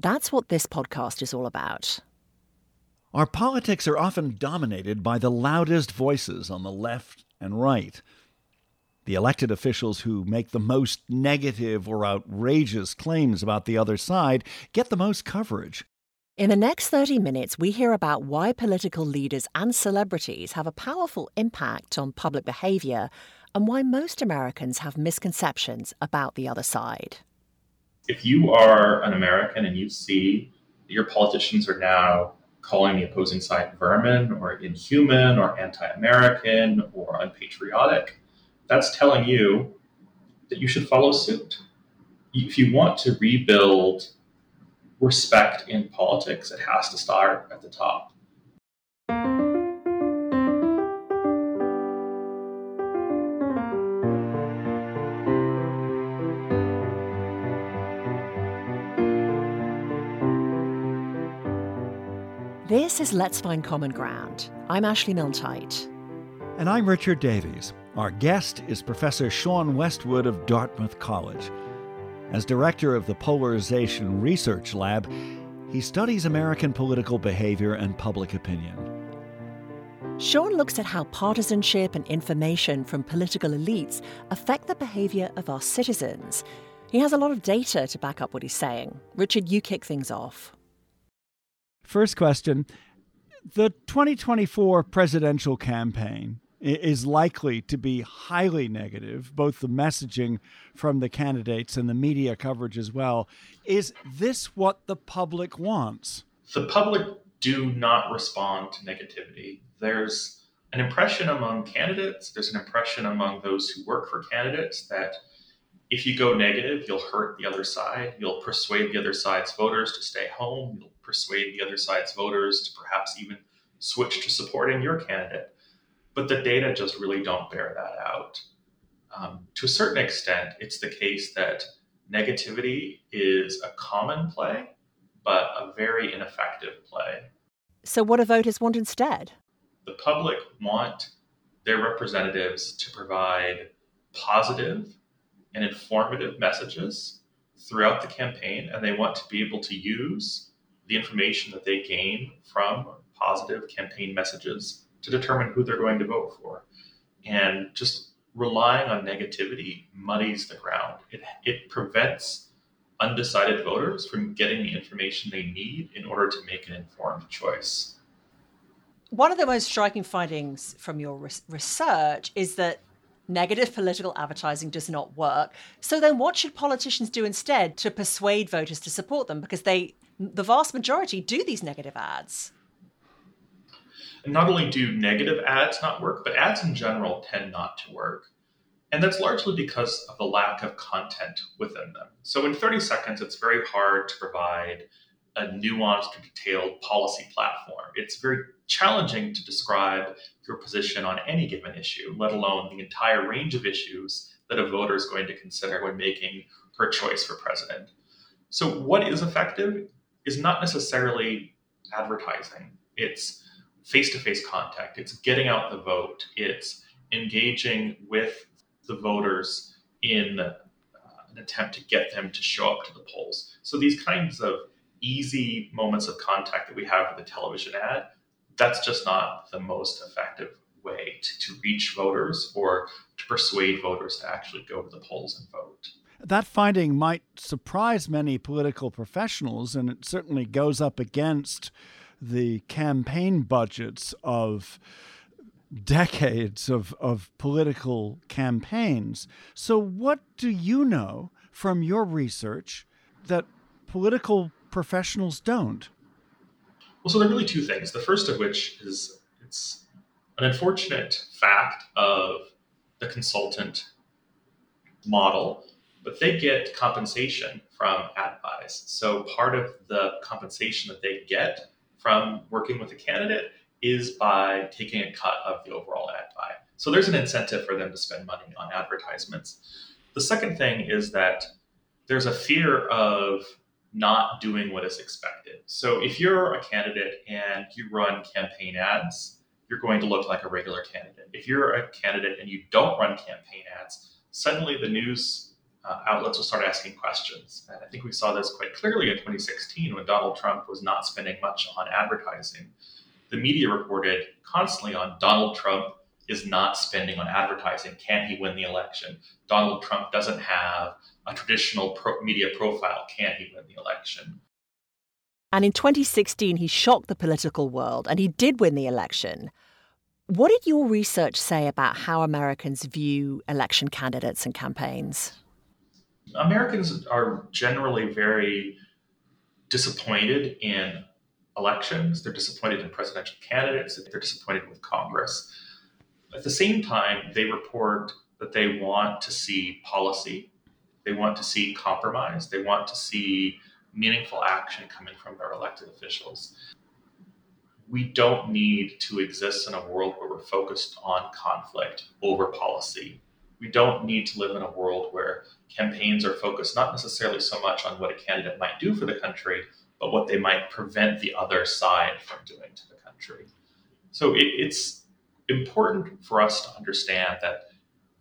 That's what this podcast is all about. Our politics are often dominated by the loudest voices on the left and right. The elected officials who make the most negative or outrageous claims about the other side get the most coverage. In the next 30 minutes, we hear about why political leaders and celebrities have a powerful impact on public behavior and why most Americans have misconceptions about the other side if you are an American and you see your politicians are now calling the opposing side vermin or inhuman or anti American or unpatriotic, that's telling you that you should follow suit. If you want to rebuild respect in politics, it has to start at the top. This is Let's Find Common Ground. I'm Ashley Milne-Tyte. And I'm Richard Davies. Our guest is Professor Sean Westwood of Dartmouth College. As director of the Polarization Research Lab, he studies American political behavior and public opinion. Sean looks at how partisanship and information from political elites affect the behavior of our citizens. He has a lot of data to back up what he's saying. Richard, you kick things off. First question The 2024 presidential campaign is likely to be highly negative, both the messaging from the candidates and the media coverage as well. Is this what the public wants? The public do not respond to negativity. There's an impression among candidates, there's an impression among those who work for candidates that if you go negative, you'll hurt the other side. You'll persuade the other side's voters to stay home. You'll persuade the other side's voters to perhaps even switch to supporting your candidate. But the data just really don't bear that out. Um, to a certain extent, it's the case that negativity is a common play, but a very ineffective play. So, what do voters want instead? The public want their representatives to provide positive and informative messages throughout the campaign, and they want to be able to use the information that they gain from positive campaign messages to determine who they're going to vote for. And just relying on negativity muddies the ground. It, it prevents undecided voters from getting the information they need in order to make an informed choice. One of the most striking findings from your research is that negative political advertising does not work. So then what should politicians do instead to persuade voters to support them because they the vast majority do these negative ads. Not only do negative ads not work, but ads in general tend not to work. And that's largely because of the lack of content within them. So in 30 seconds, it's very hard to provide a nuanced, or detailed policy platform. It's very challenging to describe your position on any given issue, let alone the entire range of issues that a voter is going to consider when making her choice for president. So, what is effective is not necessarily advertising, it's face to face contact, it's getting out the vote, it's engaging with the voters in uh, an attempt to get them to show up to the polls. So, these kinds of easy moments of contact that we have with a television ad, that's just not the most effective way to, to reach voters or to persuade voters to actually go to the polls and vote. That finding might surprise many political professionals, and it certainly goes up against the campaign budgets of decades of, of political campaigns. So, what do you know from your research that political professionals don't? Well, so there are really two things. The first of which is it's an unfortunate fact of the consultant model, but they get compensation from ad buys. So part of the compensation that they get from working with a candidate is by taking a cut of the overall ad buy. So there's an incentive for them to spend money on advertisements. The second thing is that there's a fear of not doing what is expected. So if you're a candidate and you run campaign ads, you're going to look like a regular candidate. If you're a candidate and you don't run campaign ads, suddenly the news uh, outlets will start asking questions. And I think we saw this quite clearly in 2016 when Donald Trump was not spending much on advertising. The media reported constantly on Donald Trump is not spending on advertising. Can he win the election? Donald Trump doesn't have a traditional pro- media profile. Can he win the election? And in 2016, he shocked the political world and he did win the election. What did your research say about how Americans view election candidates and campaigns? Americans are generally very disappointed in elections. They're disappointed in presidential candidates. They're disappointed with Congress. At the same time, they report that they want to see policy, they want to see compromise, they want to see meaningful action coming from their elected officials. We don't need to exist in a world where we're focused on conflict over policy. We don't need to live in a world where campaigns are focused not necessarily so much on what a candidate might do for the country, but what they might prevent the other side from doing to the country. So it, it's important for us to understand that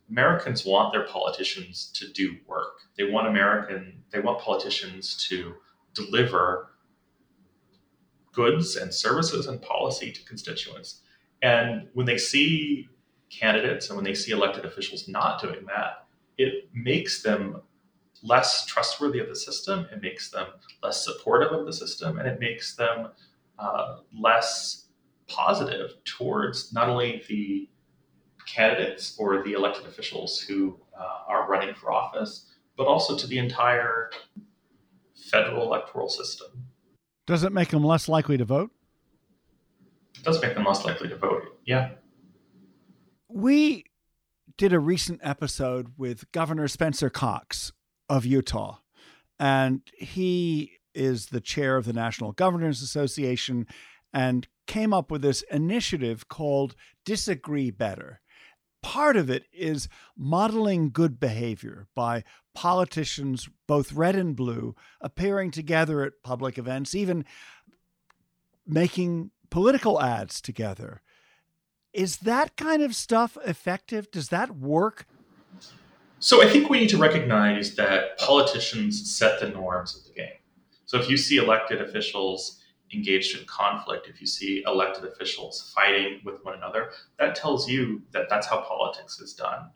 Americans want their politicians to do work. They want American, they want politicians to deliver goods and services and policy to constituents. And when they see candidates and when they see elected officials not doing that, it makes them less trustworthy of the system, it makes them less supportive of the system, and it makes them uh, less positive towards not only the candidates or the elected officials who uh, are running for office, but also to the entire federal electoral system. Does it make them less likely to vote? It does make them less likely to vote, yeah. We did a recent episode with Governor Spencer Cox of Utah, and he is the chair of the National Governors Association and came up with this initiative called Disagree Better. Part of it is modeling good behavior by politicians, both red and blue, appearing together at public events, even making political ads together. Is that kind of stuff effective? Does that work? So I think we need to recognize that politicians set the norms of the game. So if you see elected officials engaged in conflict, if you see elected officials fighting with one another, that tells you that that's how politics is done.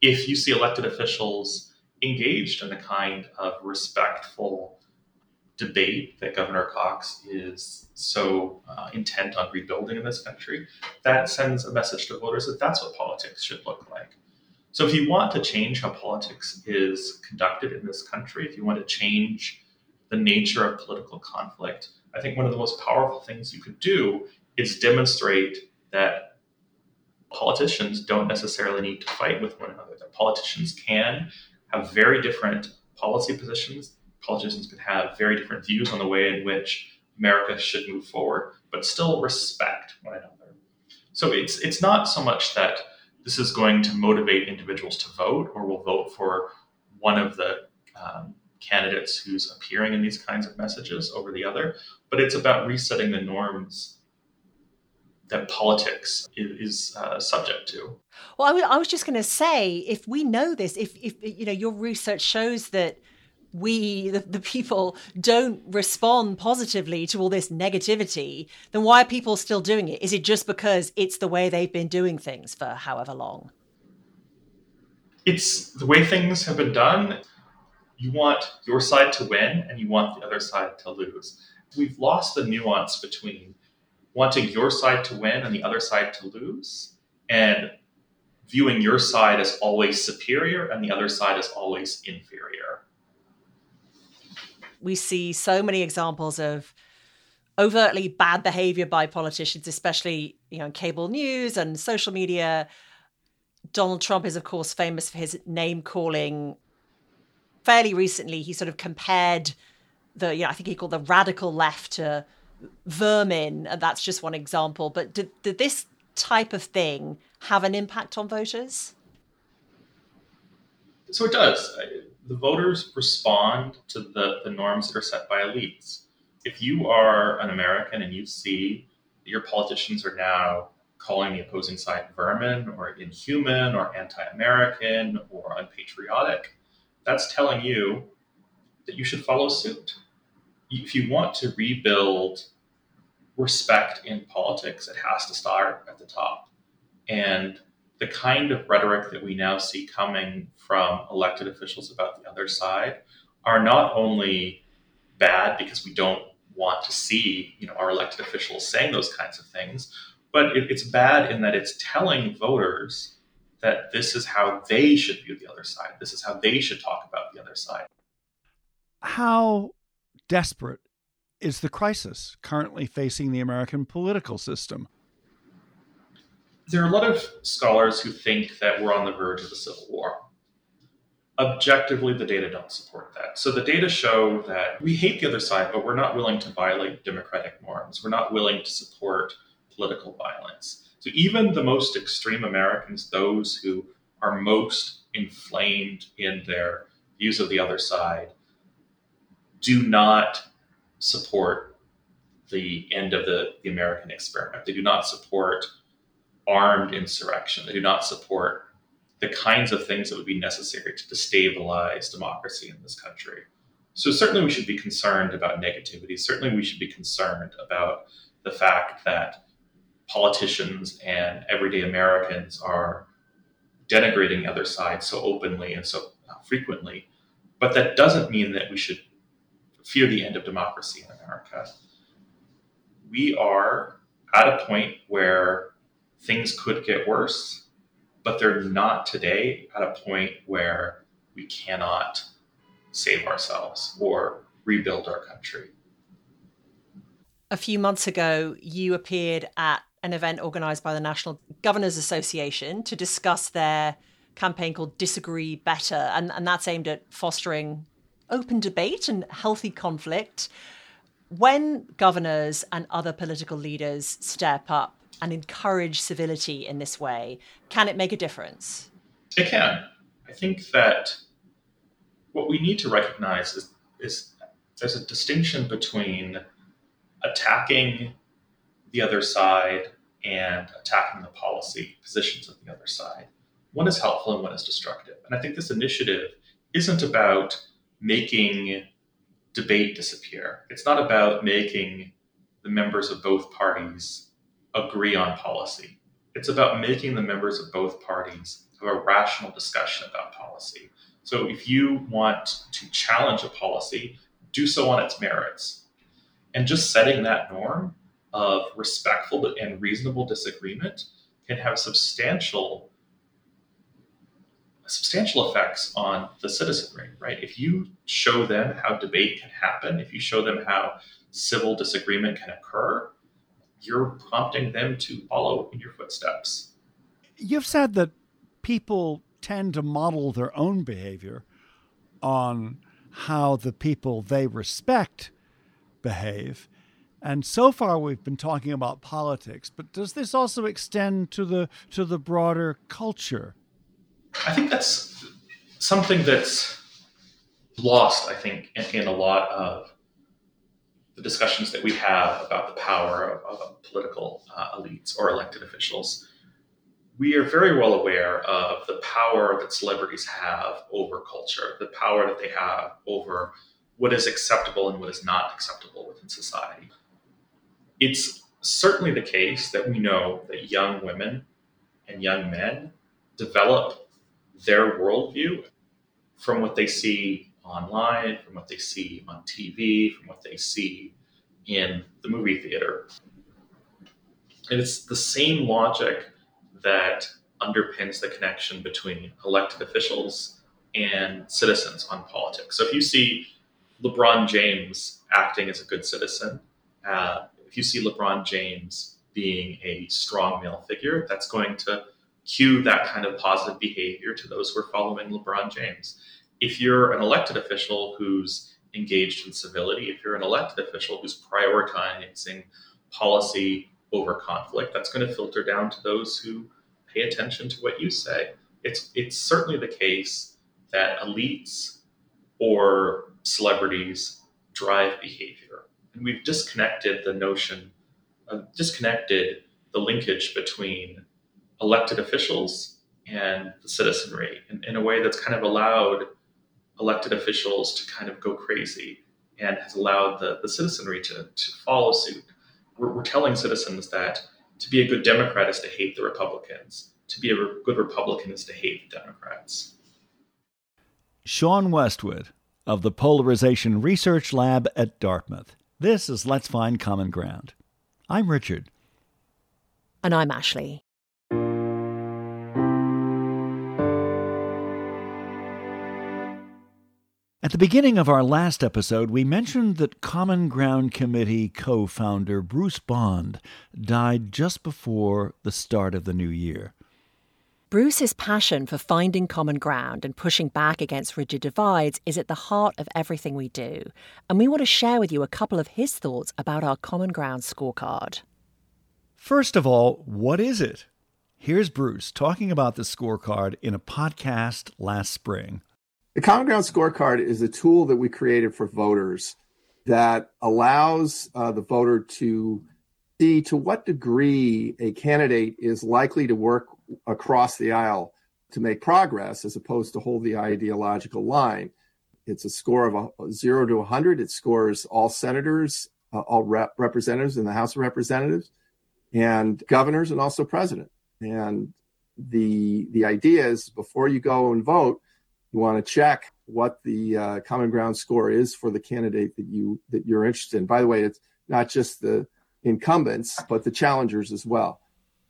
If you see elected officials engaged in the kind of respectful debate that Governor Cox is so uh, intent on rebuilding in this country, that sends a message to voters that that's what politics should look like. So, if you want to change how politics is conducted in this country, if you want to change the nature of political conflict, I think one of the most powerful things you could do is demonstrate that politicians don't necessarily need to fight with one another, that politicians can have very different policy positions. Politicians can have very different views on the way in which America should move forward, but still respect one another. So it's it's not so much that this is going to motivate individuals to vote or will vote for one of the um, candidates who's appearing in these kinds of messages over the other, but it's about resetting the norms that politics is, uh, subject to. Well, I, w- I was just going to say, if we know this, if, if you know your research shows that we, the, the, people, don't respond positively to all this negativity, then why are people still doing it? Is it just because it's the way they've been doing things for however long? It's the way things have been done. You want your side to win and you want the other side to lose. We've lost the nuance between wanting your side to win and the other side to lose, and viewing your side as always superior and the other side as always inferior we see so many examples of overtly bad behavior by politicians, especially you know cable news and social media. Donald Trump is, of course, famous for his name calling fairly recently, he sort of compared the, you know, I think he called the radical left to vermin, and that's just one example. But did, did this type of thing have an impact on voters? So it does. The voters respond to the, the norms that are set by elites. If you are an American and you see that your politicians are now calling the opposing side vermin or inhuman or anti American or unpatriotic, that's telling you that you should follow suit. If you want to rebuild respect in politics, it has to start at the top. And the kind of rhetoric that we now see coming from elected officials about the other side are not only bad because we don't want to see you know our elected officials saying those kinds of things but it, it's bad in that it's telling voters that this is how they should view the other side this is how they should talk about the other side how desperate is the crisis currently facing the american political system there are a lot of scholars who think that we're on the verge of a civil war. Objectively, the data don't support that. So the data show that we hate the other side, but we're not willing to violate democratic norms. We're not willing to support political violence. So even the most extreme Americans, those who are most inflamed in their views of the other side, do not support the end of the, the American experiment. They do not support armed insurrection. They do not support the kinds of things that would be necessary to destabilize democracy in this country. So, certainly, we should be concerned about negativity. Certainly, we should be concerned about the fact that politicians and everyday Americans are denigrating the other side so openly and so uh, frequently. But that doesn't mean that we should fear the end of democracy in America. We are at a point where things could get worse, but they're not today at a point where we cannot save ourselves or rebuild our country. A few months ago, you appeared at an event organized by the National Governors Association to discuss their campaign called Disagree Better. And, and that's aimed at fostering open debate and healthy conflict. When governors and other political leaders step up and encourage civility in this way, can it make a difference? It can. I think that what we need to recognize is, is there's a distinction between attacking the other side and attacking the policy positions of the other side. One is helpful and one is destructive. And I think this initiative isn't about making debate disappear. It's not about making the members of both parties agree on policy. It's about making the members of both parties have a rational discussion about policy. So if you want to challenge a policy, do so on its merits. And just setting that norm of respectful and reasonable disagreement can have substantial substantial effects on the citizenry, right? If you show them how debate can happen, if you show them how civil disagreement can occur, you're prompting them to follow in your footsteps. You've said that people tend to model their own behavior on how the people they respect behave. And so far we've been talking about politics, but does this also extend to the to the broader culture? I think that's something that's lost, I think, in, a lot of the discussions that we have about the power of, of political uh, elites or elected officials, we are very well aware of the power that celebrities have over culture, the power that they have over what is acceptable and what is not acceptable within society. It's certainly the case that we know that young women and young men develop their worldview from what they see online, from what they see on TV, from what they see in the movie theater. And it's the same logic that underpins the connection between elected officials and citizens on politics. So if you see LeBron James acting as a good citizen, uh, if you see LeBron James being a strong male figure, that's going to cue that kind of positive behavior to those who are following LeBron James. if you're an elected official who's engaged in civility, if you're an elected official who's prioritizing policy over conflict, that's going to filter down to those who pay attention to what you say. It's it's certainly the case that elites or celebrities drive behavior. And we've disconnected the notion, uh, disconnected the linkage between elected officials and the citizenry in, in a way that's kind of allowed elected officials to kind of go crazy and has allowed the, the citizenry to, to follow suit. We're, we're telling citizens that to be a good Democrat is to hate the Republicans. To be a good Republican is to hate the Democrats. Sean Westwood of the Polarization Research Lab at Dartmouth. This is Let's Find Common Ground. I'm Richard. And I'm Ashley. At the beginning of our last episode, we mentioned that Common Ground Committee co founder Bruce Bond died just before the start of the new year. Bruce's passion for finding common ground and pushing back against rigid divides is at the heart of everything we do, and we want to share with you a couple of his thoughts about our Common Ground scorecard. First of all, what is it? Here's Bruce talking about the scorecard in a podcast last spring. The Common Ground scorecard is a tool that we created for voters that allows uh, the voter to see to what degree a candidate is likely to work across the aisle to make progress as opposed to hold the ideological line. It's a score of a, zero to 100. It scores all senators, uh, all rep- representatives in the House of Representatives, and governors, and also president. And the the idea is before you go and vote, you want to check what the uh, common ground score is for the candidate that you that you're interested in. By the way, it's not just the incumbents, but the challengers as well.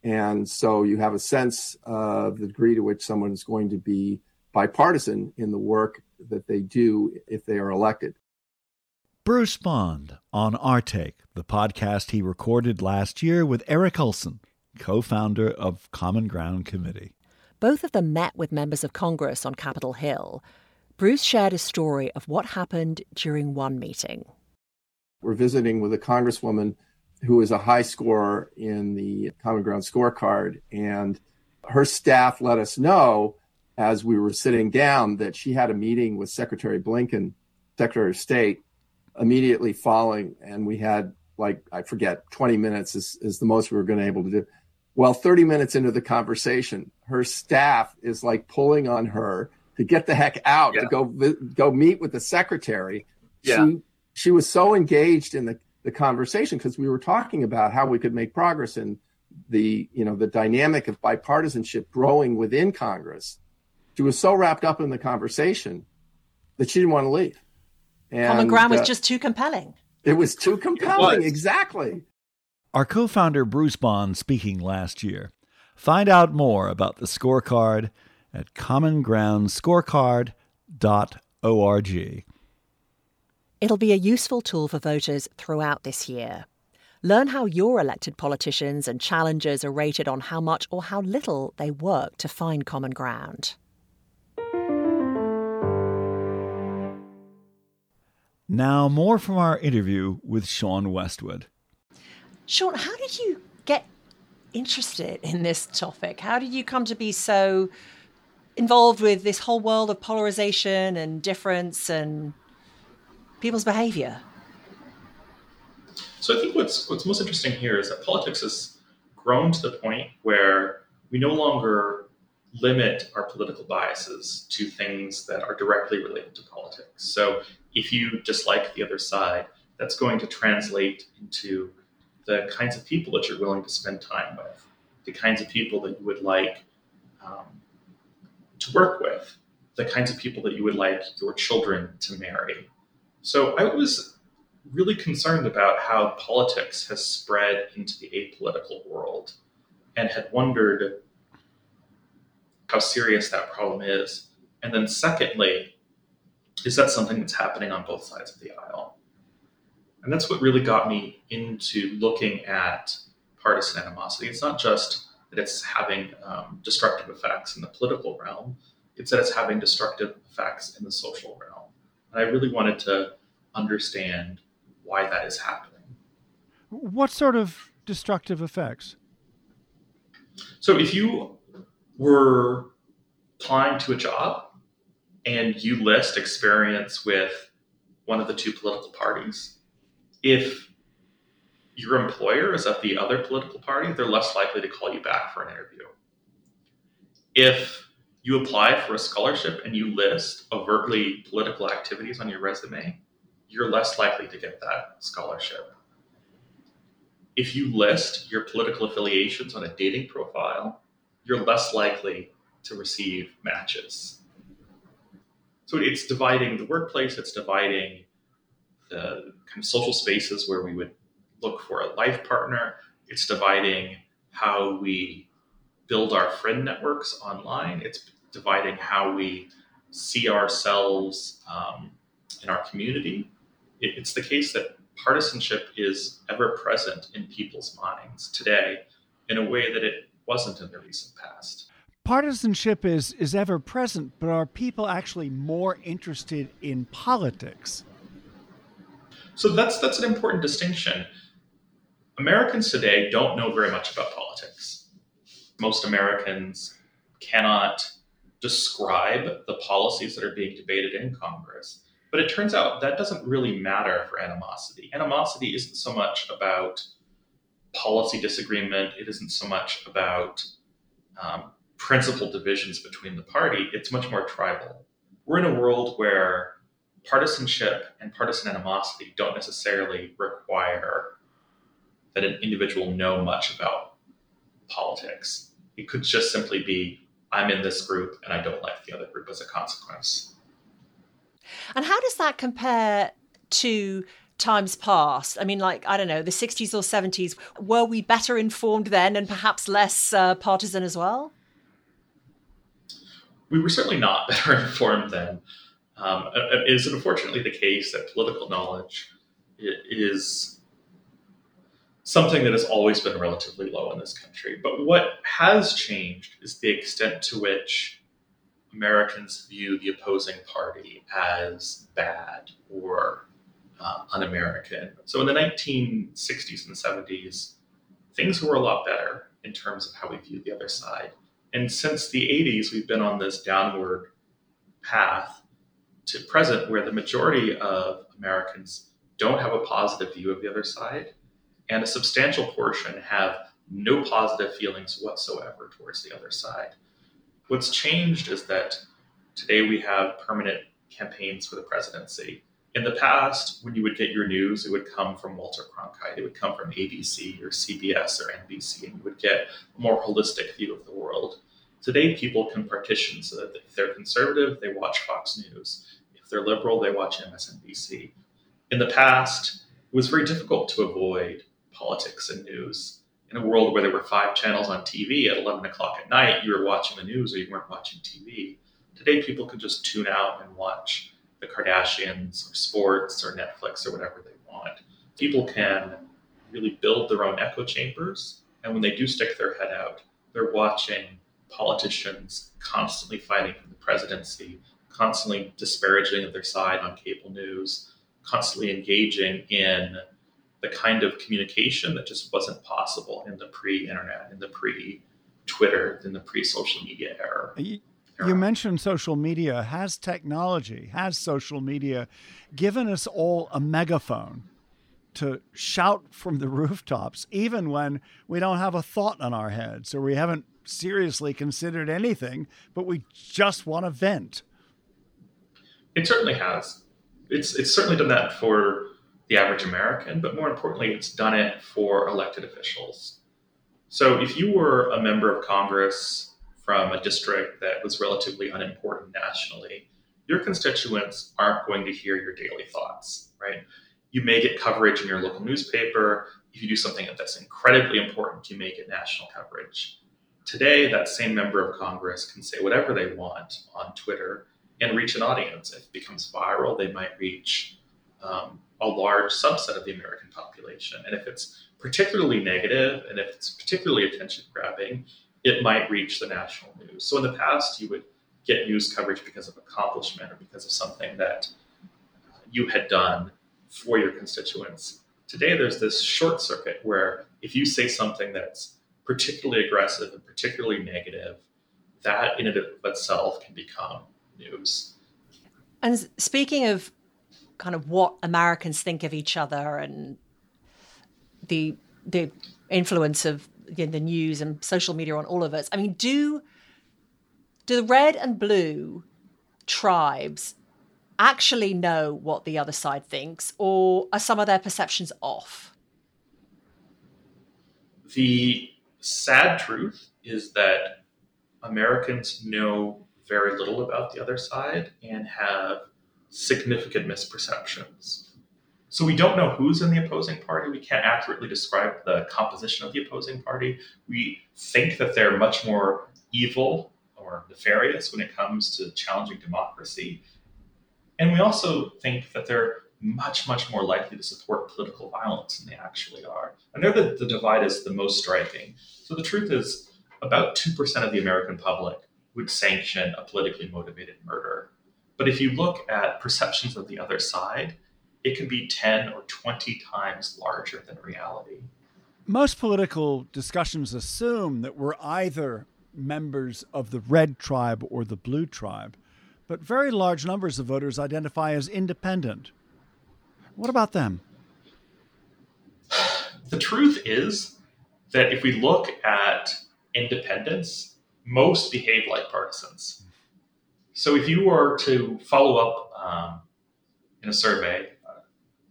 And so you have a sense of the degree to which someone is going to be bipartisan in the work that they do if they are elected. Bruce Bond on Our Take, the podcast he recorded last year with Eric Olson, co founder of Common Ground Committee. Both of them met with members of Congress on Capitol Hill. Bruce shared a story of what happened during one meeting. We're visiting with a congresswoman who is a high scorer in the Common Ground scorecard. And her staff let us know as we were sitting down that she had a meeting with Secretary Blinken, Secretary of State, immediately following. And we had, like, I forget, 20 minutes is, is the most we were going to able to do. Well, 30 minutes into the conversation, her staff is like pulling on her to get the heck out yeah. to go go meet with the secretary. Yeah. She she was so engaged in the the conversation because we were talking about how we could make progress in the you know the dynamic of bipartisanship growing within Congress. She was so wrapped up in the conversation that she didn't want to leave. And, Common ground was uh, just too compelling. It was too compelling, was. exactly. Our co-founder Bruce Bond speaking last year. Find out more about the scorecard at commongroundscorecard.org. It'll be a useful tool for voters throughout this year. Learn how your elected politicians and challengers are rated on how much or how little they work to find common ground. Now, more from our interview with Sean Westwood. Sean, how did you get interested in this topic? How did you come to be so involved with this whole world of polarization and difference and people's behavior? So I think what's what's most interesting here is that politics has grown to the point where we no longer limit our political biases to things that are directly related to politics. So if you dislike the other side, that's going to translate into the kinds of people that you're willing to spend time with, the kinds of people that you would like um, to work with, the kinds of people that you would like your children to marry, so I was really concerned about how politics has spread into the apolitical world and had wondered how serious that problem is. And then, secondly, is that something that's happening on both sides of the aisle? And that's what really got me into looking at partisan animosity. It's not just that it's having um, destructive effects in the political realm, It's that it's having destructive effects in the social realm. And I really wanted to understand why that is happening. What sort of destructive effects? So if you were applying to a job and you list experience with one of the two political parties, if your employer is of the other political party, they're less likely to call you back for an interview. If you apply for a scholarship and you list overtly political activities on your resume, you're less likely to get that scholarship. If you list your political affiliations on a dating profile, you're less likely to receive matches. So it's dividing the workplace, it's dividing the kind of social spaces where we would look for a life partner, it's dividing how we build our friend networks online, it's dividing how we see ourselves um, in our community. It, it's the case that partisanship is ever present in people's minds today in a way that it wasn't in the recent past. Partisanship is, is ever present, but are people actually more interested in politics? So that's that's an important distinction. Americans today don't know very much about politics. Most Americans cannot describe the policies that are being debated in Congress. But it turns out that doesn't really matter for animosity. Animosity isn't so much about policy disagreement, it isn't so much about um, principal divisions between the party, it's much more tribal. We're in a world where partisanship and partisan animosity don't necessarily require that an individual know much about politics. It could just simply be I'm in this group and I don't like the other group as a consequence. And how does that compare to times past? I mean, like, I don't know, the 60s or 70s, were we better informed then and perhaps less uh, partisan as well? We were certainly not better informed then. Um, it is unfortunately the case that political knowledge is something that has always been relatively low in this country. But what has changed is the extent to which Americans view the opposing party as bad or uh, un American. So in the 1960s and 70s, things were a lot better in terms of how we view the other side. And since the 80s, we've been on this downward path to present where the majority of Americans don't have a positive view of the other side, and a substantial portion have no positive feelings whatsoever towards the other side. What's changed is that today we have permanent campaigns for the presidency. In the past, when you would get your news, it would come from Walter Cronkite, it would come from ABC or CBS or NBC, and you would get a more holistic view of the world. Today, people can partition so that if they're conservative, they watch Fox News. If they're liberal, they watch MSNBC. In the past, it was very difficult to avoid politics and news. In a world where there were five channels on TV at 11 o'clock at night, you were watching the news or you weren't watching TV. Today, people can just tune out and watch the Kardashians or sports or Netflix or whatever they want. People can really build their own echo chambers. And when they do stick their head out, they're watching politicians constantly fighting for the presidency, constantly disparaging of their side on cable news, constantly engaging in the kind of communication that just wasn't possible in the pre-internet, in the pre-Twitter, in the pre-social media era. You, you mentioned social media. Has technology, has social media given us all a megaphone to shout from the rooftops, even when we don't have a thought on our heads or we haven't seriously considered anything, but we just want to vent? It certainly has. It's it's certainly done that for the average American, but more importantly, it's done it for elected officials. So if you were a member of Congress from a district that was relatively unimportant nationally, your constituents aren't going to hear your daily thoughts, right? You may get coverage in your local newspaper. If you do something that's incredibly important, you may get national coverage. Today, that same member of Congress can say whatever they want on Twitter and reach an audience. If it becomes viral, they might reach um, a large subset of the American population. And if it's particularly negative and if it's particularly attention grabbing, it might reach the national news. So in the past, you would get news coverage because of accomplishment or because of something that uh, you had done for your constituents. Today, there's this short circuit where if you say something that's particularly aggressive and particularly negative, that in and of itself can become news. And speaking of kind of what Americans think of each other and the the influence of you know, the news and social media on all of us, I mean, do do the red and blue tribes actually know what the other side thinks, or are some of their perceptions off? The sad truth is that Americans know very little about the other side and have significant misperceptions. So we don't know who's in the opposing party. We can't accurately describe the composition of the opposing party. We think that they're much more evil or nefarious when it comes to challenging democracy. And we also think that they're much, much more likely to support political violence than they actually are. I know that the divide is the most striking. So the truth is, about 2% of the American public would sanction a politically motivated murder. But if you look at perceptions of the other side, it can be 10 or 20 times larger than reality. Most political discussions assume that we're either members of the red tribe or the blue tribe, but very large numbers of voters identify as independent. What about them? The truth is that if we look at independents, most behave like partisans. So if you were to follow up um, in a survey uh,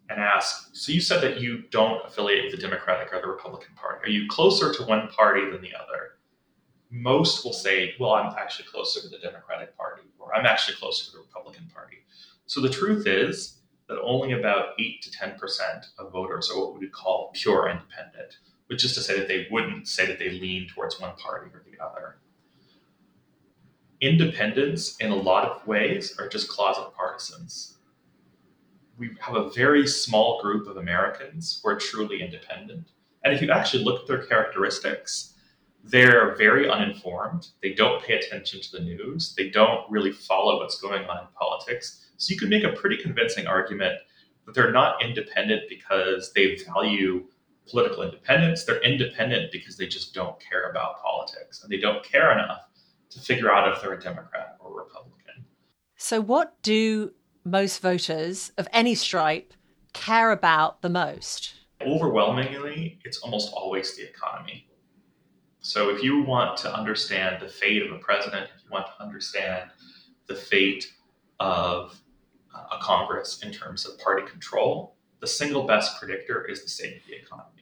and ask, so you said that you don't affiliate with the Democratic or the Republican Party. Are you closer to one party than the other? Most will say, well, I'm actually closer to the Democratic Party, or I'm actually closer to the Republican Party. So the truth is that only about 8 to 10% of voters are what we would call pure independent, which is to say that they wouldn't say that they lean towards one party or the other independents in a lot of ways are just closet partisans. We have a very small group of Americans who are truly independent. And if you actually look at their characteristics, they're very uninformed. They don't pay attention to the news. They don't really follow what's going on in politics. So you could make a pretty convincing argument that they're not independent because they value political independence. They're independent because they just don't care about politics and they don't care enough to figure out if they're a Democrat or Republican. So, what do most voters of any stripe care about the most? Overwhelmingly, it's almost always the economy. So, if you want to understand the fate of a president, if you want to understand the fate of uh, a Congress in terms of party control, the single best predictor is the state of the economy.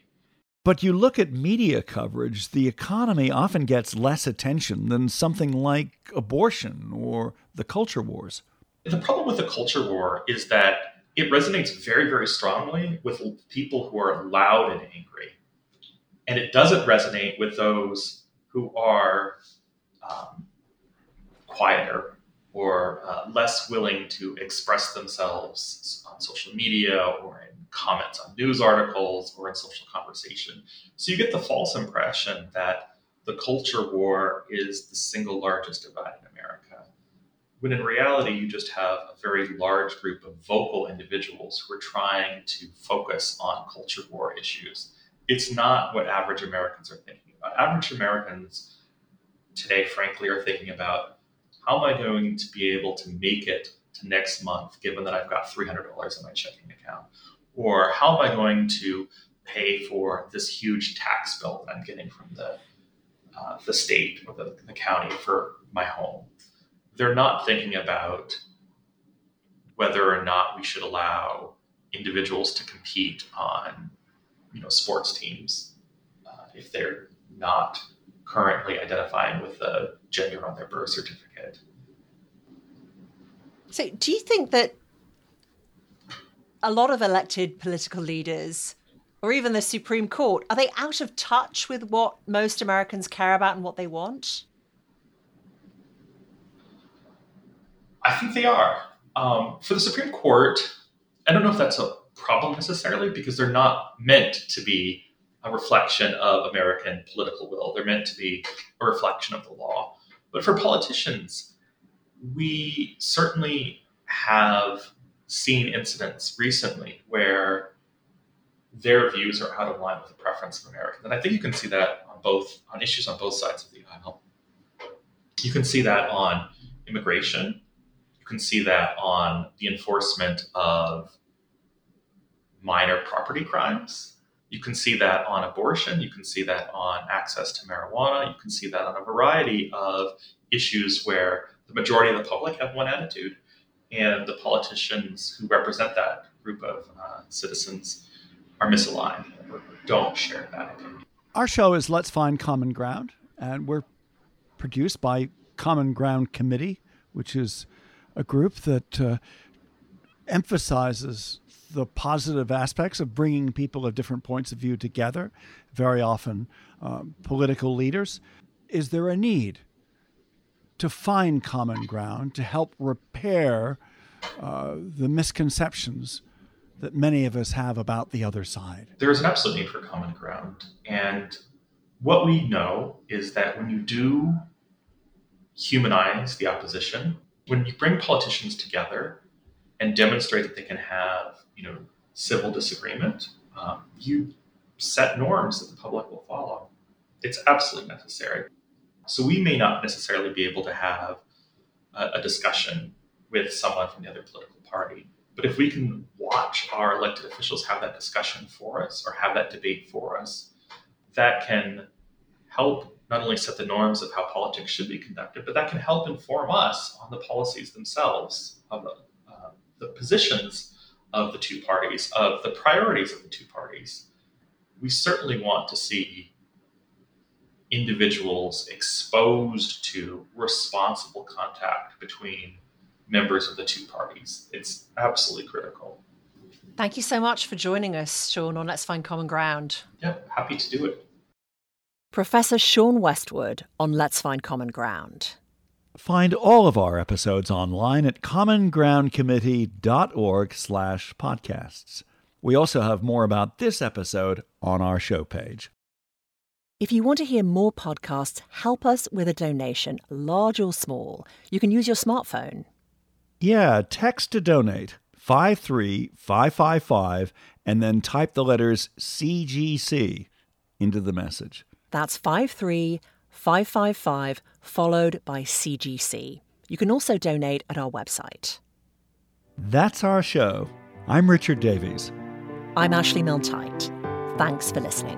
But you look at media coverage, the economy often gets less attention than something like abortion or the culture wars. The problem with the culture war is that it resonates very, very strongly with people who are loud and angry. And it doesn't resonate with those who are um, quieter or uh, less willing to express themselves on social media or in comments on news articles or in social conversation. So you get the false impression that the culture war is the single largest divide in America. When in reality, you just have a very large group of vocal individuals who are trying to focus on culture war issues. It's not what average Americans are thinking about. Average Americans today, frankly, are thinking about how am I going to be able to make it to next month, given that I've got $300 in my checking account? Or how am I going to pay for this huge tax bill that I'm getting from the, uh, the state or the, the county for my home? They're not thinking about whether or not we should allow individuals to compete on you know sports teams uh, if they're not currently identifying with the gender on their birth certificate. So, do you think that a lot of elected political leaders or even the Supreme Court, are they out of touch with what most Americans care about and what they want? I think they are. Um, for the Supreme Court, I don't know if that's a problem necessarily because they're not meant to be a reflection of American political will. They're meant to be a reflection of the law. But for politicians, we certainly have seen incidents recently where their views are out of line with the preference of Americans. And I think you can see that on both on issues on both sides of the aisle. You can see that on immigration. You can see that on the enforcement of minor property crimes. You can see that on abortion. You can see that on access to marijuana. You can see that on a variety of issues where the majority of the public have one attitude, and the politicians who represent that group of uh, citizens are misaligned or don't share that opinion. Our show is Let's Find Common Ground, and we're produced by Common Ground Committee, which is a group that uh, emphasizes the positive aspects of bringing people of different points of view together, very often uh, political leaders. Is there a need to find common ground to help repair uh, the misconceptions that many of us have about the other side? There is an absolute need for common ground. And what we know is that when you do humanize the opposition, when you bring politicians together and demonstrate that they can have, you know, civil disagreement, um, you set norms that the public will follow. It's absolutely necessary. So we may not necessarily be able to have a, a discussion with someone from the other political party, but if we can watch our elected officials have that discussion for us or have that debate for us, that can help not only set the norms of how politics should be conducted, but that can help inform us on the policies themselves, of the, uh, the positions of the two parties, of the priorities of the two parties. We certainly want to see individuals exposed to responsible contact between members of the two parties. It's absolutely critical. Thank you so much for joining us, Sean, on Let's Find Common Ground. Yeah, happy to do it. Professor Sean Westwood on Let's Find Common Ground. Find all of our episodes online at commongroundcommittee.org slash podcasts. We also have more about this episode on our show page. If you want to hear more podcasts, help us with a donation, large or small. You can use your smartphone. Yeah, text to donate 53555 and then type the letters CGC into the message. That's 53555 followed by CGC. You can also donate at our website. That's our show. I'm Richard Davies. I'm Ashley Milne-Tyte. Thanks for listening.